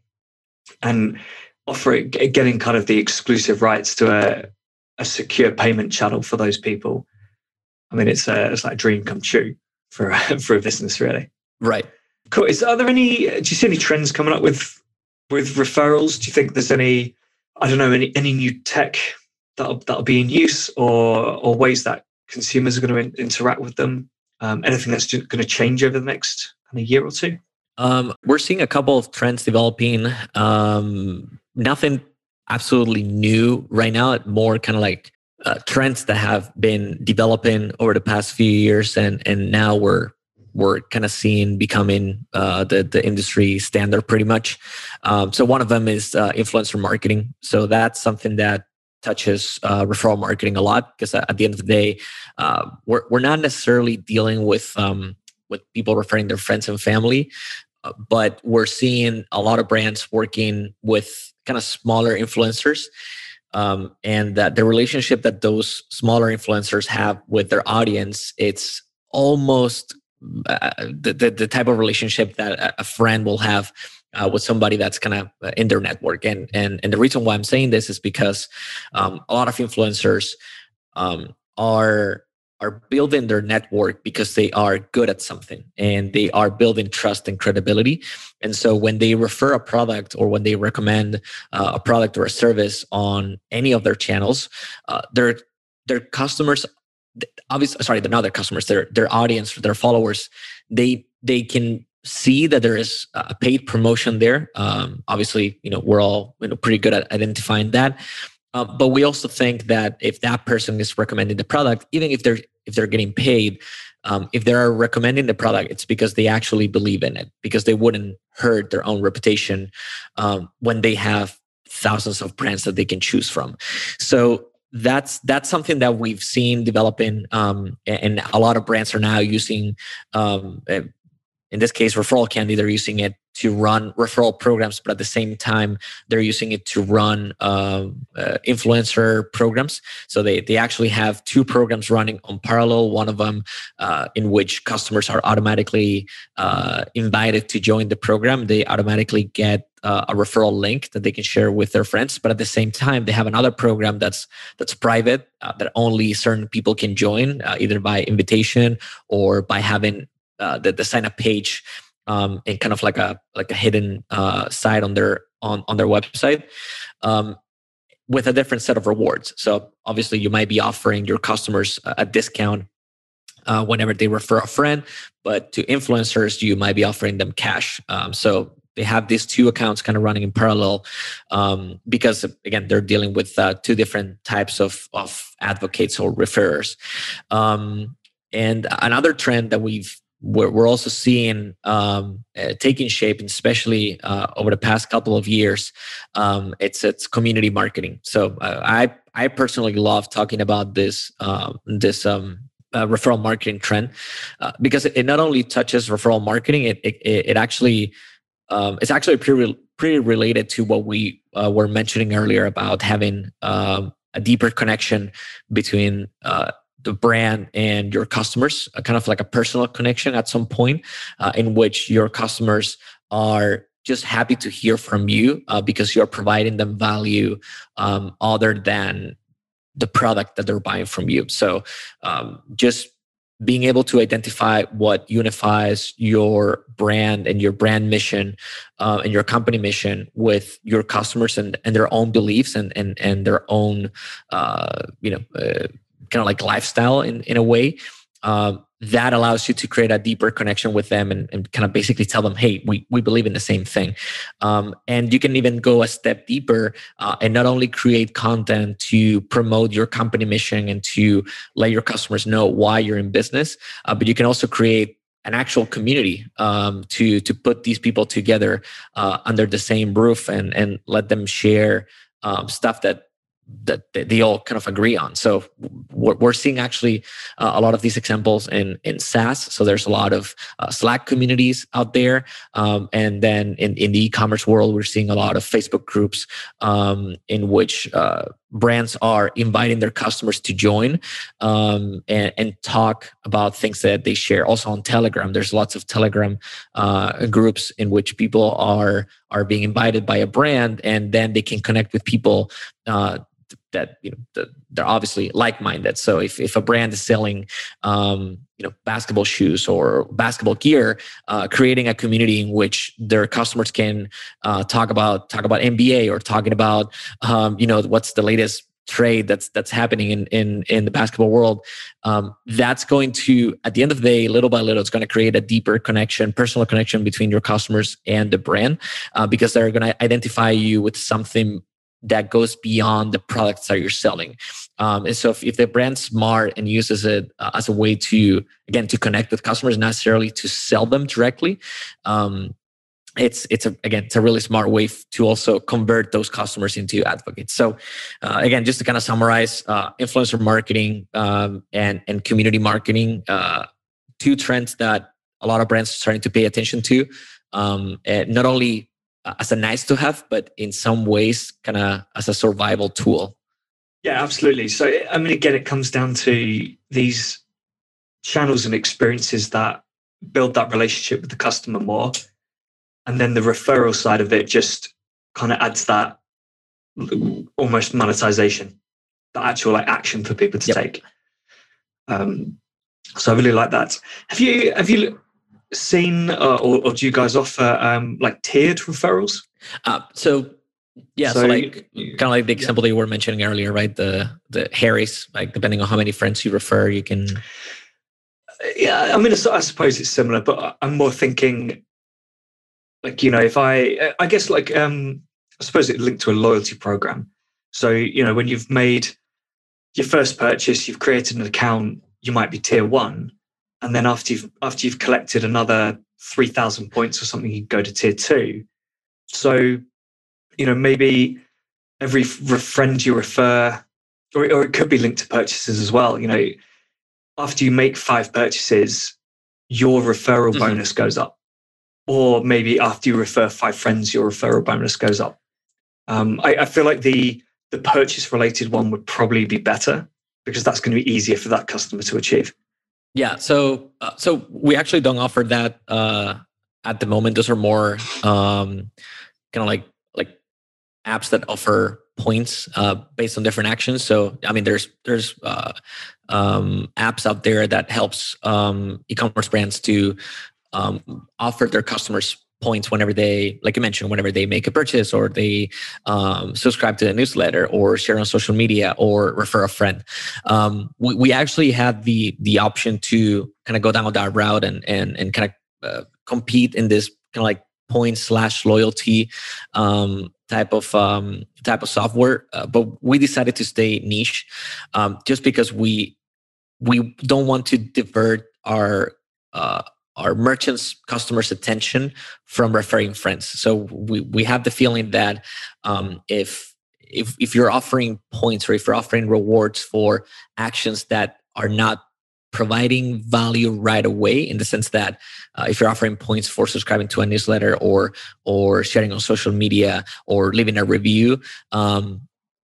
[SPEAKER 1] and offering getting kind of the exclusive rights to a, a secure payment channel for those people. I mean, it's a it's like a dream come true for a, for a business, really.
[SPEAKER 2] Right.
[SPEAKER 1] Cool. Is are there any? Do you see any trends coming up with with referrals? Do you think there's any? I don't know any any new tech that'll that'll be in use or or ways that consumers are going to in, interact with them um, anything that's going to change over the next kind of year or two
[SPEAKER 2] um, we're seeing a couple of trends developing um, nothing absolutely new right now more kind of like uh, trends that have been developing over the past few years and and now we're we're kind of seeing becoming uh, the the industry standard pretty much. Um, so one of them is uh, influencer marketing. So that's something that touches uh, referral marketing a lot because at the end of the day, uh, we're we're not necessarily dealing with um, with people referring their friends and family, uh, but we're seeing a lot of brands working with kind of smaller influencers. Um, and that the relationship that those smaller influencers have with their audience, it's almost uh, the, the, the type of relationship that a friend will have uh, with somebody that's kind of uh, in their network. And and and the reason why I'm saying this is because um, a lot of influencers um, are are building their network because they are good at something and they are building trust and credibility. And so when they refer a product or when they recommend uh, a product or a service on any of their channels, uh, their their customers obviously sorry they're not their customers their their audience their followers they they can see that there is a paid promotion there. Um, obviously, you know we're all you know pretty good at identifying that. Uh, but we also think that if that person is recommending the product, even if they're if they're getting paid, um, if they are recommending the product, it's because they actually believe in it, because they wouldn't hurt their own reputation um, when they have thousands of brands that they can choose from. So that's that's something that we've seen developing, um, and a lot of brands are now using um, in this case referral candy they're using it to run referral programs but at the same time they're using it to run uh, uh, influencer programs. So they, they actually have two programs running on parallel. One of them uh, in which customers are automatically uh, invited to join the program. They automatically get uh, a referral link that they can share with their friends. But at the same time they have another program that's that's private uh, that only certain people can join either by invitation or by having uh, the, the sign up page um, and kind of like a like a hidden uh, site on their on on their website um, with a different set of rewards. So obviously, you might be offering your customers a discount uh, whenever they refer a friend, but to influencers, you might be offering them cash. Um, so they have these two accounts kind of running in parallel um, because again they're dealing with uh, two different types of of advocates or referrers. Um, and another trend that we've we're, we're also seeing um, uh, taking shape, especially uh, over the past couple of years. Um, it's it's community marketing. So uh, I I personally love talking about this um, this um, uh, referral marketing trend uh, because it, not only touches referral marketing, it it, it actually um, it's actually pretty pretty related to what we uh, were mentioning earlier about having um, a deeper connection between the brand and your customers, kind of like a personal connection at some point, uh, in which your customers are just happy to hear from you uh, because you're providing them value um, other than the product that they're buying from you. So um, just being able to identify what unifies your brand and your brand mission uh, and your company mission with your customers and, and their own beliefs and and, and their own uh, you know uh, kind of like lifestyle in, in a way uh, that allows you to create a deeper connection with them and, and, kind of basically tell them, hey, we, we believe in the same thing. Um, and you can even go a step deeper uh, and not only create content to promote your company mission and to let your customers know why you're in business, uh, but you can also create an actual community um, to to put these people together uh, under the same roof and and let them share um, stuff that that they all kind of agree on. So we're seeing actually uh, a lot of these examples in in SaaS. So there's a lot of uh, Slack communities out there, um, and then in in the e-commerce world, we're seeing a lot of Facebook groups um, in which uh, brands are inviting their customers to join um, and, and, talk about things that they share. Also on Telegram, there's lots of Telegram uh, groups in which people are are being invited by a brand, and then they can connect with people uh, that you know they're obviously like-minded. So if, if a brand is selling um, you know basketball shoes or basketball gear uh, creating a community in which their customers can uh, talk about talk about nba or talking about um, you know what's the latest trade that's that's happening in in in the basketball world um, that's going to at the end of the day little by little it's going to create a deeper connection personal connection between your customers and the brand uh, because they're going to identify you with something that goes beyond the products that you're selling. Um, and so if, if the brand's smart and uses it uh, as a way to, again, to connect with customers, not necessarily to sell them directly, um, it's it's a, again it's a really smart way to also convert those customers into advocates. So uh, again, just to kind of summarize, uh, influencer marketing um, and and community marketing, uh, two trends that a lot of brands are starting to pay attention to. Um, not only as a nice to have, but in some ways, kind of as a survival tool.
[SPEAKER 1] Yeah, absolutely. So, I mean, again, it comes down to these channels and experiences that build that relationship with the customer more. And then the referral side of it just kind of adds that almost monetization, the actual like action for people to yep. take. Um, so I really like that. Have you have you seen uh, or, or, do you guys offer um, like tiered referrals?
[SPEAKER 2] Uh, so yeah, so, so like kind of like the example yeah. that you were mentioning earlier, right? The the Harry's, like depending on how many friends you refer, you can.
[SPEAKER 1] Yeah, I mean, I suppose it's similar, but I'm more thinking, like you know, if I, I guess like um, I suppose it linked to a loyalty program. So you know, when you've made your first purchase, you've created an account, you might be tier one, and then after you've after you've collected another three thousand points or something, you go to tier two. So, you know, maybe every friend you refer, or, or it could be linked to purchases as well. You know, after you make five purchases, your referral mm-hmm. bonus goes up, or maybe after you refer five friends, your referral bonus goes up. Um, I, I feel like the the purchase related one would probably be better because that's going to be easier for that customer to achieve.
[SPEAKER 2] Yeah. So uh, so we actually don't offer that uh, at the moment. Those are more um, kind of like like apps that offer points uh, based on different actions. So I mean, there's there's uh, um, apps out there that helps um, e-commerce brands to um, offer their customers points whenever they, like you mentioned, whenever they make a purchase or they um, subscribe to the newsletter or share on social media or refer a friend. Um, we, we actually had the the option to kind of go down that route and and and kind of uh, compete in this kind of like point slash loyalty um, type of um, type of software, uh, but we decided to stay niche um, just because we we don't want to divert our uh, our merchants customers attention from referring friends. So we, we have the feeling that um, if if if you're offering points or if you're offering rewards for actions that are not providing value right away in the sense that uh, if you're offering points for subscribing to a newsletter or or sharing on social media or leaving a review um,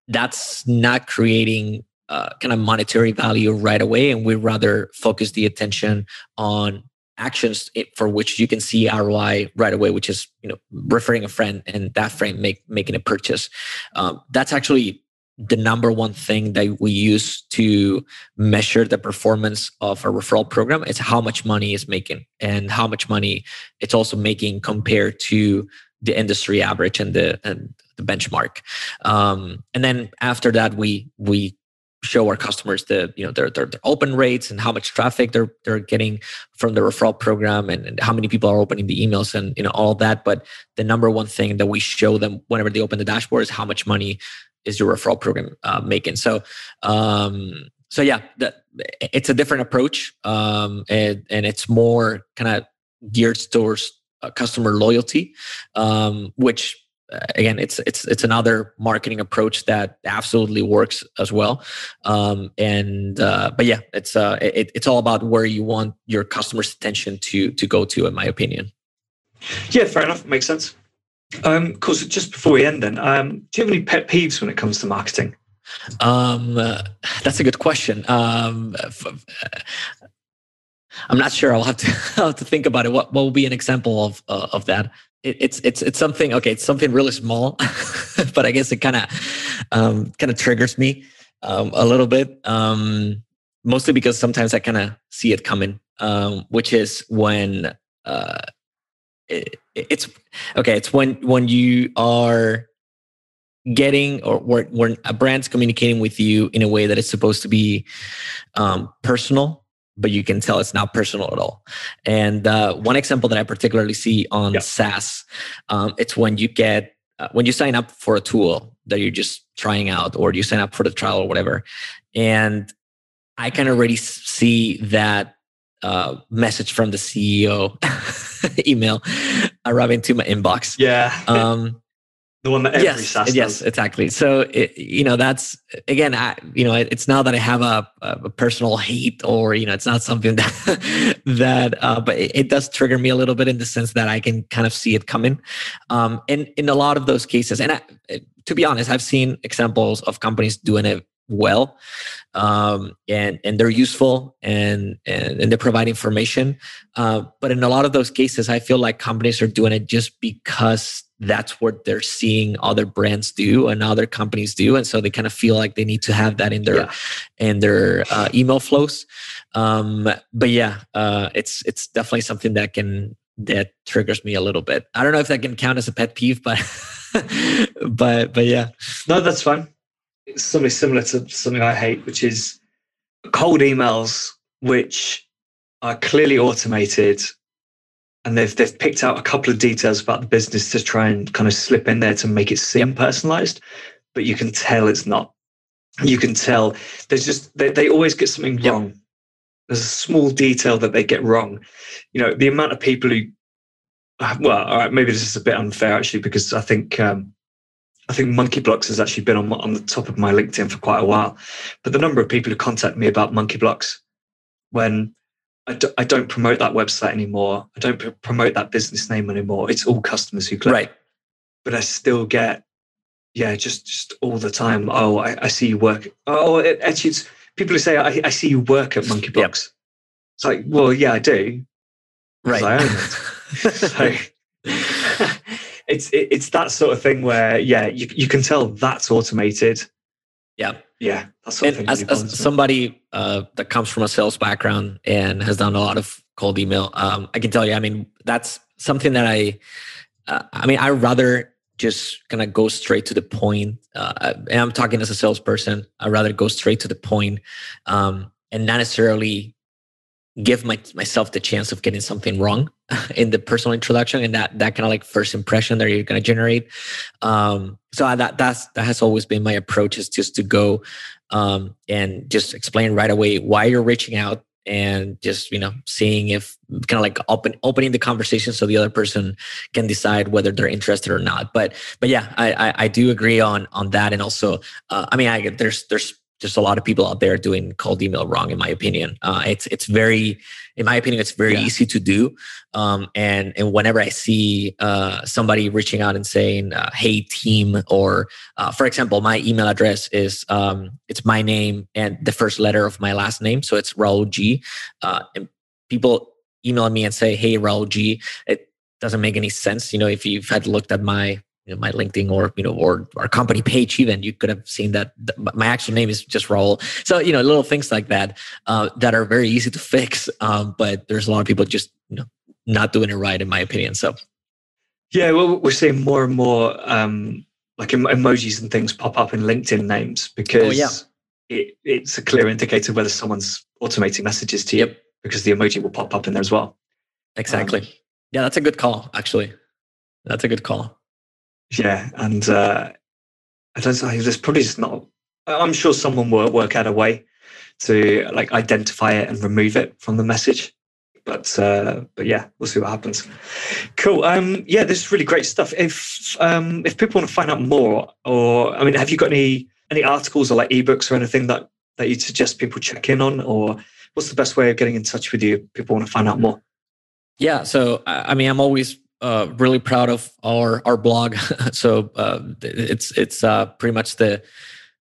[SPEAKER 2] that's not creating uh, kind of monetary value right away and we rather focus the attention on actions for which you can see ROI right away, which is you know referring a friend and that friend make, making a purchase. Um, that's actually the number one thing that we use to measure the performance of a referral program is how much money is making and how much money it's also making compared to the industry average and the and the benchmark. Um, and then after that, we we show our customers the you know their, their, their open rates and how much traffic they're they're getting from the referral program and, and, how many people are opening the emails and you know all that. But the number one thing that we show them whenever they open the dashboard is how much money is your referral program uh, making. So um so yeah it's a different approach um and and it's more kind of geared towards uh, customer loyalty um which again it's it's it's another marketing approach that absolutely works as well um, and uh, but yeah it's uh it, it's all about where you want your customers attention to to go to in my opinion
[SPEAKER 1] yeah fair enough makes sense um of course just before we end then um do you have any pet peeves when it comes to marketing
[SPEAKER 2] um uh, that's a good question um f- I'm not sure. I'll have to I'll have to think about it. What what will be an example of uh, of that? It, it's it's it's something okay it's something really small but i guess it kind of um kind of triggers me um a little bit um mostly because sometimes i kind of see it coming um which is when uh it, it's okay it's when when you are getting or when, a brand's communicating with you in a way that is supposed to be um personal but you can tell it's not personal at all. And uh, one example that I particularly see on yeah. SaaS, um, it's when you get uh, when you sign up for a tool that you're just trying out, or you sign up for the trial or whatever, and I can already see that uh, message from the CEO email arriving to my inbox.
[SPEAKER 1] Yeah. Um, the one that every yes,
[SPEAKER 2] yes,
[SPEAKER 1] does.
[SPEAKER 2] exactly. So it, you know that's again, I, you know, it's not that I have a, a personal hate or you know, it's not something that that, uh, but it, it, does trigger me a little bit in the sense that I can kind of see it coming. Um, and in a lot of those cases, and I, to be honest, I've seen examples of companies doing it well um, and and they're useful and and, and they provide information uh, but in a lot of those cases i feel like companies are doing it just because that's what they're seeing other brands do and other companies do. And so they kind of feel like they need to have that in their yeah. in their uh, email flows. Um, but yeah uh, it's it's definitely something that can that triggers me a little bit. I don't know if that can count as a pet peeve but but but yeah.
[SPEAKER 1] No that's fine. It's something similar to something I hate, which is cold emails, which are clearly automated and they've they've picked out a couple of details about the business to try and kind of slip in there to make it seem yep. personalized, but you can tell it's not. You can tell there's just they, they always get something yep. wrong. There's a small detail that they get wrong. You know, the amount of people who well, all right, maybe this is a bit unfair actually, because I think um, I think Monkey Blocks has actually been on, on the top of my LinkedIn for quite a while. But the number of people who contact me about Monkey Blocks when I d- I don't promote that website anymore, I don't pr- promote that business name anymore. It's all customers who click.
[SPEAKER 2] Right.
[SPEAKER 1] But I still get, yeah, just just all the time. Oh, I, I see you work. Oh, it, actually, it's people who say I, I see you work at Monkey Blocks. Yep. It's like, well, yeah, I do.
[SPEAKER 2] Right.
[SPEAKER 1] I own it. so it's it, it's that sort of thing where yeah, you you can tell that's automated.
[SPEAKER 2] Yeah.
[SPEAKER 1] Yeah,
[SPEAKER 2] as, as somebody uh, that comes from a sales background and has done a lot of cold email, um, I can tell you. I mean, that's something that I. Uh, I mean, I rather just kind of go straight to the point. Uh, and I'm talking as a salesperson. I rather go straight to the point, um, and not necessarily give my, myself the chance of getting something wrong in the personal introduction and that that kind of like first impression that you're going to generate. Um so that that's that has always been my approach is just to go um and just explain right away why you're reaching out and just you know seeing if kind of like open opening the conversation so the other person can decide whether they're interested or not. But but yeah i i, I do agree on on that and also uh, i mean i there's there's just a lot of people out there doing cold email wrong in my opinion. Uh, it's it's very in my opinion it's very yeah. easy to do. Um, and and whenever i see uh, somebody reaching out and saying uh, hey team or uh, for example my email address is um, it's my name and the first letter of my last name so it's raul g. Uh, and people email me and say hey raul g. It doesn't make any sense you know if you've had looked at my you know, my LinkedIn or you know or our company page even you could have seen that my actual name is just Raul. So you know little things like that uh, that are very easy to fix, um, but there's a lot of people just you know not doing it right in my opinion. So
[SPEAKER 1] yeah, well we're seeing more and more um, like emojis and things pop up in LinkedIn names because oh, yeah. it, it's a clear indicator whether someone's automating messages to you yep. because the emoji will pop up in there as well.
[SPEAKER 2] Exactly. Um, yeah, that's a good call, actually. That's a good call.
[SPEAKER 1] Yeah. And uh, I don't know, there's probably just not, I'm sure someone will work out a way to like identify it and remove it from the message. But uh, but yeah, we'll see what happens. Cool. Um, yeah, this is really great stuff. If um, if people want to find out more, or I mean, have you got any any articles or like ebooks or anything that that you'd suggest people check in on, or what's the best way of getting in touch with you? People want to find out more.
[SPEAKER 2] Yeah. So I mean, I'm always uh, really proud of our our blog. so uh, it's it's uh, pretty much the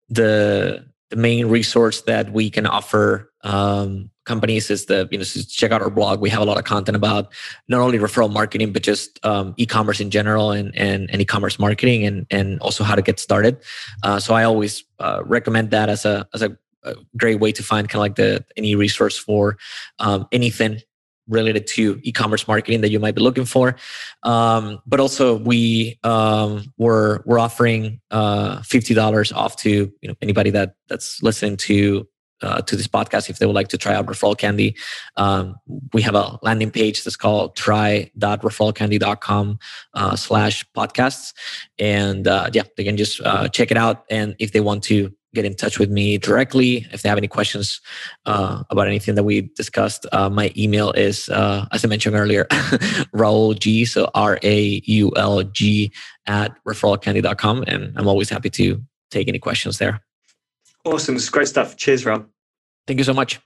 [SPEAKER 2] the the main resource that we can offer um, companies is the you know check out our blog we have a lot of content about not only referral marketing but just um, e-commerce in general and, and, and e-commerce marketing and and also how to get started uh, so i always uh, recommend that as a as a, a, great way to find kind of like the any resource for um, anything related to e-commerce marketing that you might be looking for. Um, but also we um, we're we're offering uh, fifty dollars off to you know anybody that that's listening to. Uh, to this podcast, if they would like to try out Referral Candy, um, we have a landing page that's called try.referralcandy.com uh, slash podcasts. And uh, yeah, they can just uh, check it out. And if they want to get in touch with me directly if they have any questions uh, about anything that we discussed. Uh, my email is, uh, as I mentioned earlier, Raul G. So R A U L G at referralcandy.com. And I'm always happy to take any questions there.
[SPEAKER 1] Awesome. It's great stuff. Cheers, Raul.
[SPEAKER 2] Thank you so much.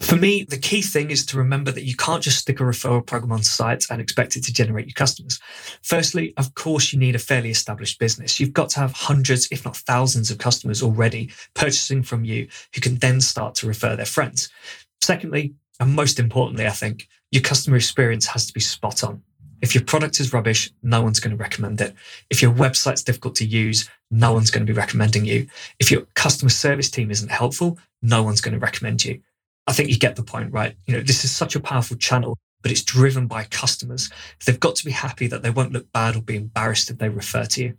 [SPEAKER 1] For me, the key thing is to remember that you can't just stick a referral program on site and expect it to generate you customers. Firstly, of course, you need a fairly established business. You've got to have hundreds, if not thousands, of customers already purchasing from you who can then start to refer their friends. Secondly, and most importantly, I think your customer experience has to be spot on. If your product is rubbish, no one's going to recommend it. If your website's difficult to use, no one's going to be recommending you. If your customer service team isn't helpful, no one's going to recommend you. I think you get the point, right? You know, this is such a powerful channel, but it's driven by customers. They've got to be happy that they won't look bad or be embarrassed if they refer to you.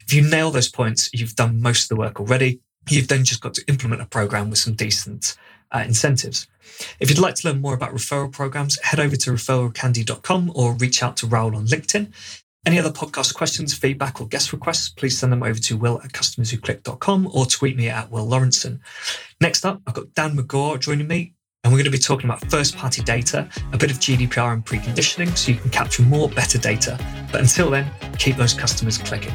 [SPEAKER 1] If you nail those points, you've done most of the work already. You've then just got to implement a program with some decent uh, incentives. If you'd like to learn more about referral programs, head over to referralcandy.com or reach out to Raul on LinkedIn. Any other podcast questions, feedback, or guest requests, please send them over to will at customerswhoclick.com or tweet me at Will Lawrenson. Next up, I've got Dan McGaw joining me, and we're going to be talking about first party data, a bit of GDPR and preconditioning so you can capture more, better data. But until then, keep those customers clicking.